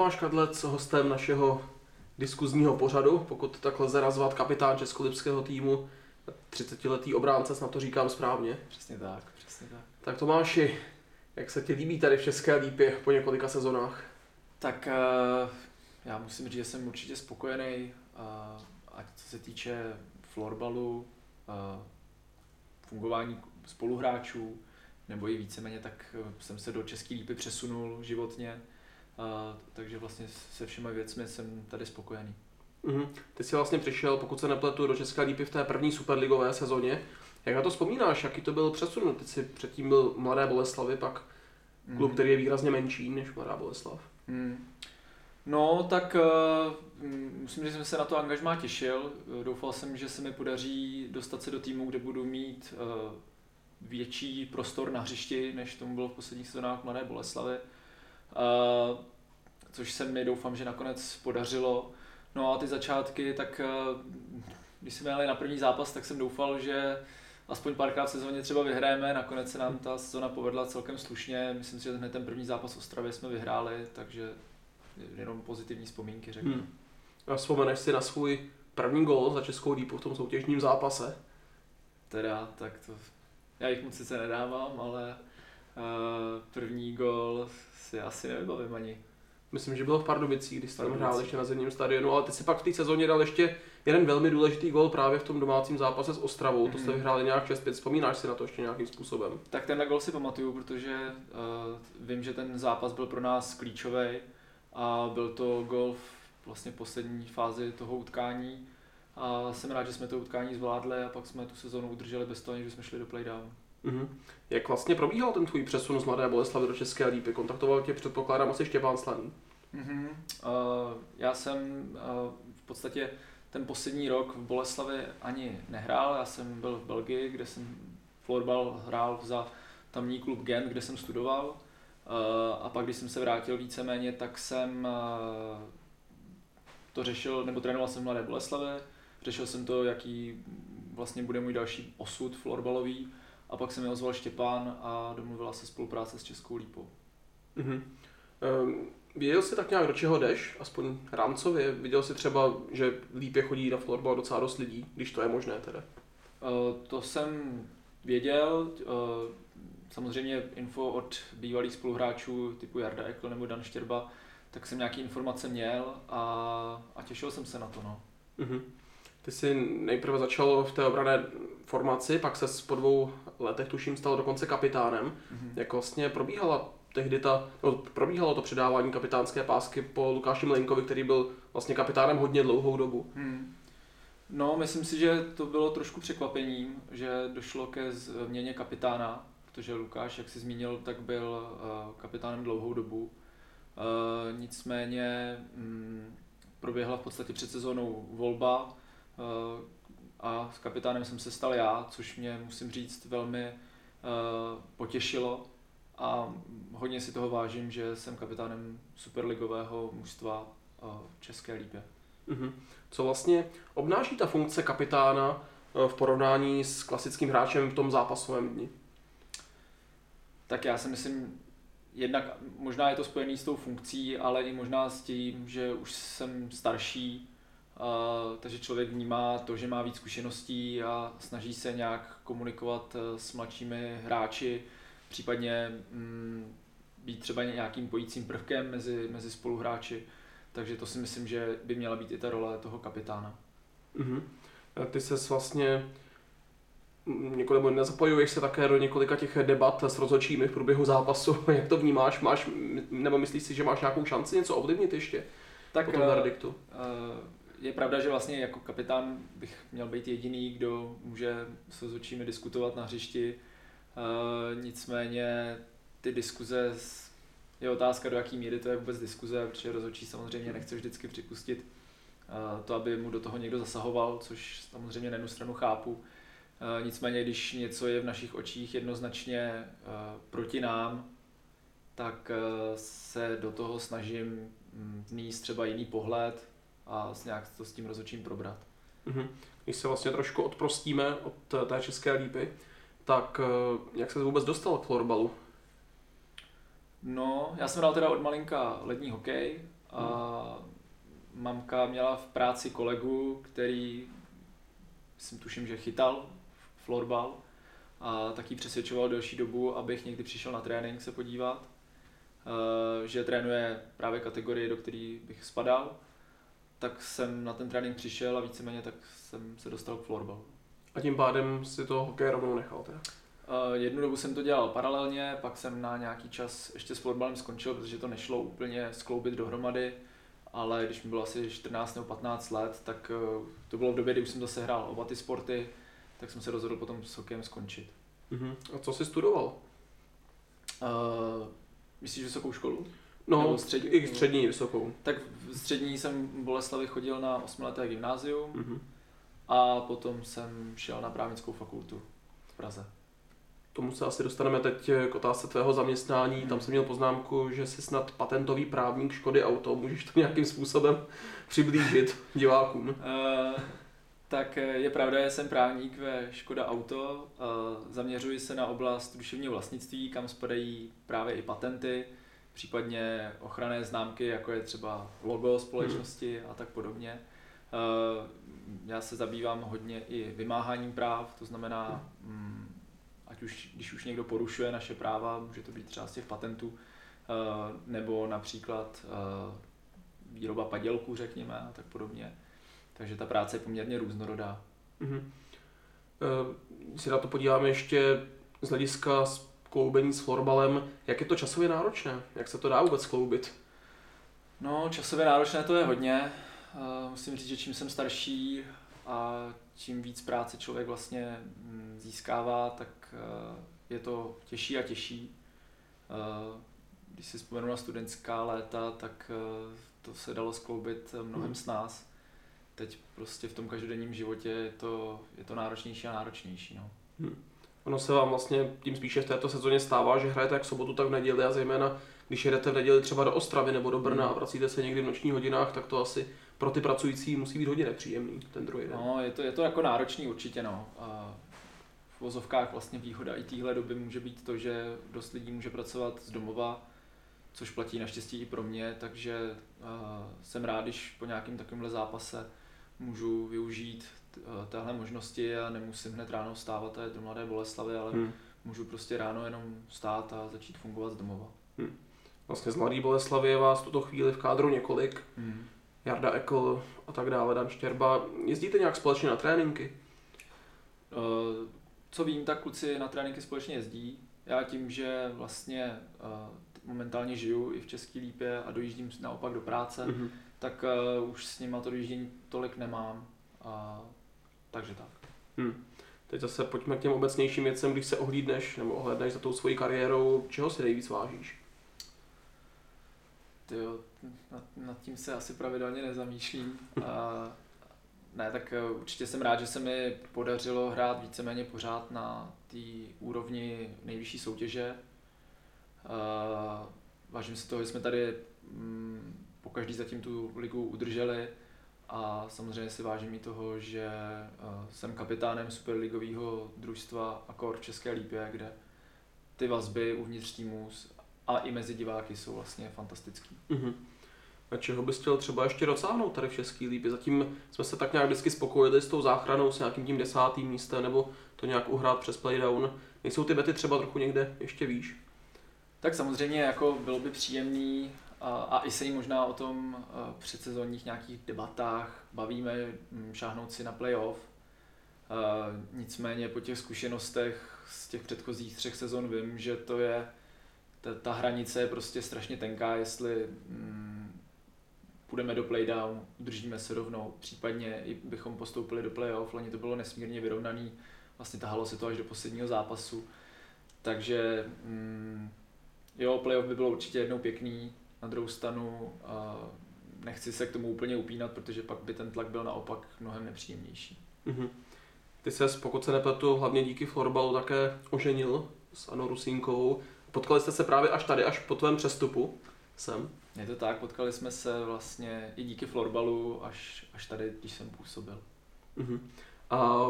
Tomáš Kadlec, hostem našeho diskuzního pořadu, pokud takhle lze nazvat kapitán českolipského týmu, 30-letý obránce, snad to říkám správně. Přesně tak, přesně tak. Tak Tomáši, jak se ti líbí tady v České lípě po několika sezonách? Tak uh, já musím říct, že jsem určitě spokojený, uh, ať co se týče florbalu, uh, fungování spoluhráčů, nebo i víceméně, tak jsem se do České lípy přesunul životně, uh, takže vlastně se všemi věcmi jsem tady spokojený. Mm-hmm. Ty jsi vlastně přišel, pokud se nepletu, do České lípy v té první superligové sezóně. Jak na to vzpomínáš, jaký to byl přesun? Ty jsi předtím byl Mladé Boleslavy, pak klub, mm. který je výrazně menší než Mladá Boleslav. Mm. No, tak uh, musím říct, že jsem se na to angažmá těšil. Doufal jsem, že se mi podaří dostat se do týmu, kde budu mít uh, větší prostor na hřišti, než tomu bylo v posledních sezónách Mladé Boleslavy. Uh, což se mi doufám, že nakonec podařilo. No a ty začátky, tak když jsme jeli na první zápas, tak jsem doufal, že aspoň párkrát v sezóně třeba vyhrajeme, nakonec se nám ta sezóna povedla celkem slušně, myslím si, že hned ten první zápas v Ostravě jsme vyhráli, takže jenom pozitivní vzpomínky řeknu. Hmm. A vzpomeneš si na svůj první gol za Českou lípu v tom soutěžním zápase? Teda, tak to, já jich moc sice nedávám, ale první gol si asi nevybavím ani. Myslím, že bylo v Pardubicích, když tam hrál ještě na zimním stadionu, ale ty si pak v té sezóně dal ještě jeden velmi důležitý gol právě v tom domácím zápase s Ostravou. Mm-hmm. To jste mhm. vyhráli nějak 6 Vzpomínáš si na to ještě nějakým způsobem? Tak tenhle gol si pamatuju, protože uh, vím, že ten zápas byl pro nás klíčový a byl to gol v vlastně poslední fázi toho utkání. A jsem rád, že jsme to utkání zvládli a pak jsme tu sezonu udrželi bez toho, že jsme šli do playdown. Mm-hmm. Jak vlastně probíhal ten tvůj přesun z Mladé Boleslavy do České lípy? Kontaktoval tě předpokládám asi Štěpán Slaný. Mm-hmm. Uh, já jsem uh, v podstatě ten poslední rok v Boleslavi ani nehrál, já jsem byl v Belgii, kde jsem florbal hrál za tamní klub Gent, kde jsem studoval. Uh, a pak, když jsem se vrátil víceméně, tak jsem uh, to řešil, nebo trénoval jsem v Mladé Boleslavě, řešil jsem to, jaký vlastně bude můj další osud florbalový a pak se mi ozval Štěpán a domluvila se spolupráce s Českou lípou. Mm-hmm. Um, věděl jsi tak nějak, do čeho jdeš, aspoň rámcově? Viděl jsi třeba, že lípě chodí na florbal docela dost lidí, když to je možné teda? Uh, to jsem věděl, uh, samozřejmě info od bývalých spoluhráčů typu Jarda Ekl nebo Dan Štěrba, tak jsem nějaký informace měl a, a těšil jsem se na to. No. Mm-hmm. Ty jsi nejprve začal v té obrané formaci, pak se po dvou letech tuším stal dokonce kapitánem. Mm-hmm. Jak vlastně probíhala tehdy ta, no, probíhalo to předávání kapitánské pásky po Lukáši Mlenkovi, který byl vlastně kapitánem hodně dlouhou dobu. Hmm. No, myslím si, že to bylo trošku překvapením, že došlo ke změně kapitána, protože Lukáš, jak jsi zmínil, tak byl uh, kapitánem dlouhou dobu. Uh, nicméně um, proběhla v podstatě před sezónou volba a s kapitánem jsem se stal já, což mě, musím říct, velmi uh, potěšilo a hodně si toho vážím, že jsem kapitánem superligového mužstva v České lípě. Mm-hmm. Co vlastně obnáší ta funkce kapitána v porovnání s klasickým hráčem v tom zápasovém dni? Tak já si myslím, jednak možná je to spojený s tou funkcí, ale i možná s tím, že už jsem starší, takže člověk vnímá to, že má víc zkušeností a snaží se nějak komunikovat e, s mladšími hráči, případně mm, být třeba nějakým pojícím prvkem mezi, mezi spoluhráči. Takže to si myslím, že by měla být i ta role toho kapitána. Mm-hmm. Ty se vlastně mm, několik, nezapojuješ se také do několika těch debat s rozhodčími v průběhu zápasu. Jak to vnímáš? Máš, nebo myslíš si, že máš nějakou šanci něco ovlivnit ještě tak, po tom eh, verdiktu? Uh, je pravda, že vlastně jako kapitán bych měl být jediný, kdo může s rozhodčími diskutovat na hřišti Uh, nicméně ty diskuze, je otázka do jaký míry to je vůbec diskuze, protože rozhodčí samozřejmě nechce vždycky připustit uh, to, aby mu do toho někdo zasahoval, což samozřejmě na jednu stranu chápu. Uh, nicméně, když něco je v našich očích jednoznačně proti nám, tak se do toho snažím mm, vníst třeba jiný pohled a nějak to s tím rozhodčím probrat. Mm-hmm. Když se vlastně trošku odprostíme od té české lípy, tak eh, jak se vůbec dostal k florbalu? No, já jsem hrál teda od malinka lední hokej a mamka měla v práci kolegu, který, si tuším, že chytal florbal a taky přesvědčoval delší dobu, abych někdy přišel na trénink se podívat, eh, že trénuje právě kategorii, do které bych spadal, tak jsem na ten trénink přišel a víceméně tak jsem se dostal k florbalu. A tím pádem si to hokej rovnou nechal, teda? Uh, jednu dobu jsem to dělal paralelně, pak jsem na nějaký čas ještě s fotbalem skončil, protože to nešlo úplně skloubit dohromady, ale když mi bylo asi 14 nebo 15 let, tak uh, to bylo v době, kdy už jsem zase hrál oba ty sporty, tak jsem se rozhodl potom s hokejem skončit. Uh-huh. A co jsi studoval? Uh, myslíš vysokou školu? No, střední, i střední, vysokou. Tak v střední jsem v Boleslavi chodil na osmileté gymnázium uh-huh. a potom jsem šel na právnickou fakultu v Praze tomu se asi dostaneme teď k otázce tvého zaměstnání. Tam jsem měl poznámku, že jsi snad patentový právník Škody Auto. Můžeš to nějakým způsobem přiblížit divákům? Uh, tak je pravda, že jsem právník ve Škoda Auto. Uh, zaměřuji se na oblast duševního vlastnictví, kam spadají právě i patenty, případně ochranné známky, jako je třeba logo společnosti hmm. a tak podobně. Uh, já se zabývám hodně i vymáháním práv, to znamená mm, ať už, když už někdo porušuje naše práva, může to být třeba z těch patentů, eh, nebo například eh, výroba padělků, řekněme, a tak podobně. Takže ta práce je poměrně různorodá. Mm-hmm. Když se na to podíváme ještě z hlediska kloubení s florbalem, jak je to časově náročné? Jak se to dá vůbec kloubit? No, časově náročné to je hodně. Musím říct, že čím jsem starší a čím víc práce člověk vlastně mm, získává, tak eh, je to těžší a těžší. Eh, když si vzpomenu na studentská léta, tak eh, to se dalo skloubit mnohem s nás. Teď prostě v tom každodenním životě je to, je to náročnější a náročnější. No. Hmm. Ono se vám vlastně tím spíše v této sezóně stává, že hrajete jak sobotu, tak v neděli a zejména když jedete v neděli třeba do Ostravy nebo do Brna a vracíte se někdy v nočních hodinách, tak to asi pro ty pracující musí být hodně nepříjemný ten druhý den. No, je to, je to jako náročný určitě, no. A v vozovkách vlastně výhoda i téhle doby může být to, že dost lidí může pracovat z domova, což platí naštěstí i pro mě, takže jsem rád, když po nějakém takovémhle zápase můžu využít téhle možnosti a nemusím hned ráno vstávat a jít do Mladé Boleslavy, ale hmm. můžu prostě ráno jenom stát a začít fungovat z domova. Hmm. Vlastně z Mladé Boleslavy je vás tuto chvíli v kádru několik. Hmm. Jarda Ekl a tak dále, Dan Štěrba. Jezdíte nějak společně na tréninky? Uh, co vím, tak kluci na tréninky společně jezdí. Já tím, že vlastně uh, momentálně žiju i v České Lípě a dojíždím naopak do práce, mm-hmm. tak uh, už s nima to dojíždění tolik nemám. Uh, takže tak. Hmm. Teď zase pojďme k těm obecnějším věcem, když se ohlídneš nebo ohledneš za tou svojí kariérou, čeho si nejvíc vážíš? Tyjo, nad, nad tím se asi pravidelně nezamýšlím. A, ne, tak eh, určitě jsem rád, že se mi podařilo hrát víceméně pořád na té úrovni nejvyšší soutěže. A, vážím si toho, že jsme tady mm, po každý zatím tu ligu udrželi a samozřejmě si vážím i toho, že uh, jsem kapitánem superligového družstva Akor v České Lípě, kde ty vazby uvnitř týmu a i mezi diváky jsou vlastně fantastický. Mm-hmm. A čeho bys chtěl třeba ještě docáhnout tady v České lípě? Zatím jsme se tak nějak vždycky spokojili s tou záchranou, s nějakým tím desátým místem, nebo to nějak uhrát přes playdown. Nejsou ty bety třeba trochu někde ještě výš? Tak samozřejmě jako bylo by příjemný a, i se jí možná o tom předsezónních nějakých debatách bavíme, šáhnout si na playoff. Nicméně po těch zkušenostech z těch předchozích třech sezon vím, že to je ta, ta hranice je prostě strašně tenká, jestli mm, půjdeme do playdown, udržíme se rovnou, případně i bychom postoupili do playoff, loni to bylo nesmírně vyrovnaný, vlastně tahalo se to až do posledního zápasu, takže mm, jo, playoff by bylo určitě jednou pěkný, na druhou stranu a nechci se k tomu úplně upínat, protože pak by ten tlak byl naopak mnohem nepříjemnější. Mm-hmm. Ty se, pokud se nepletu, hlavně díky florbalu také oženil s Anou Rusínkou. Potkali jste se právě až tady, až po tvém přestupu sem? Je to tak, potkali jsme se vlastně i díky florbalu až, až tady, když jsem působil. Uh-huh. A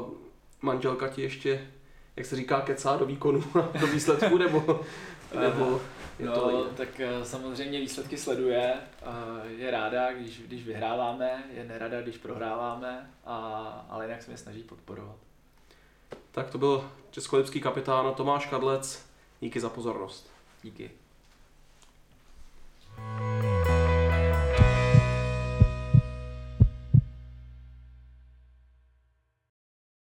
manželka ti ještě jak se říká, kecá do výkonu a do výsledku, nebo, nebo je no, to jiné? tak eh, samozřejmě výsledky sleduje, eh, je ráda, když, když vyhráváme, je nerada, když prohráváme, a, ale jinak se mě snaží podporovat. Tak to byl českolipský kapitán Tomáš Kadlec. Díky za pozornost. Díky.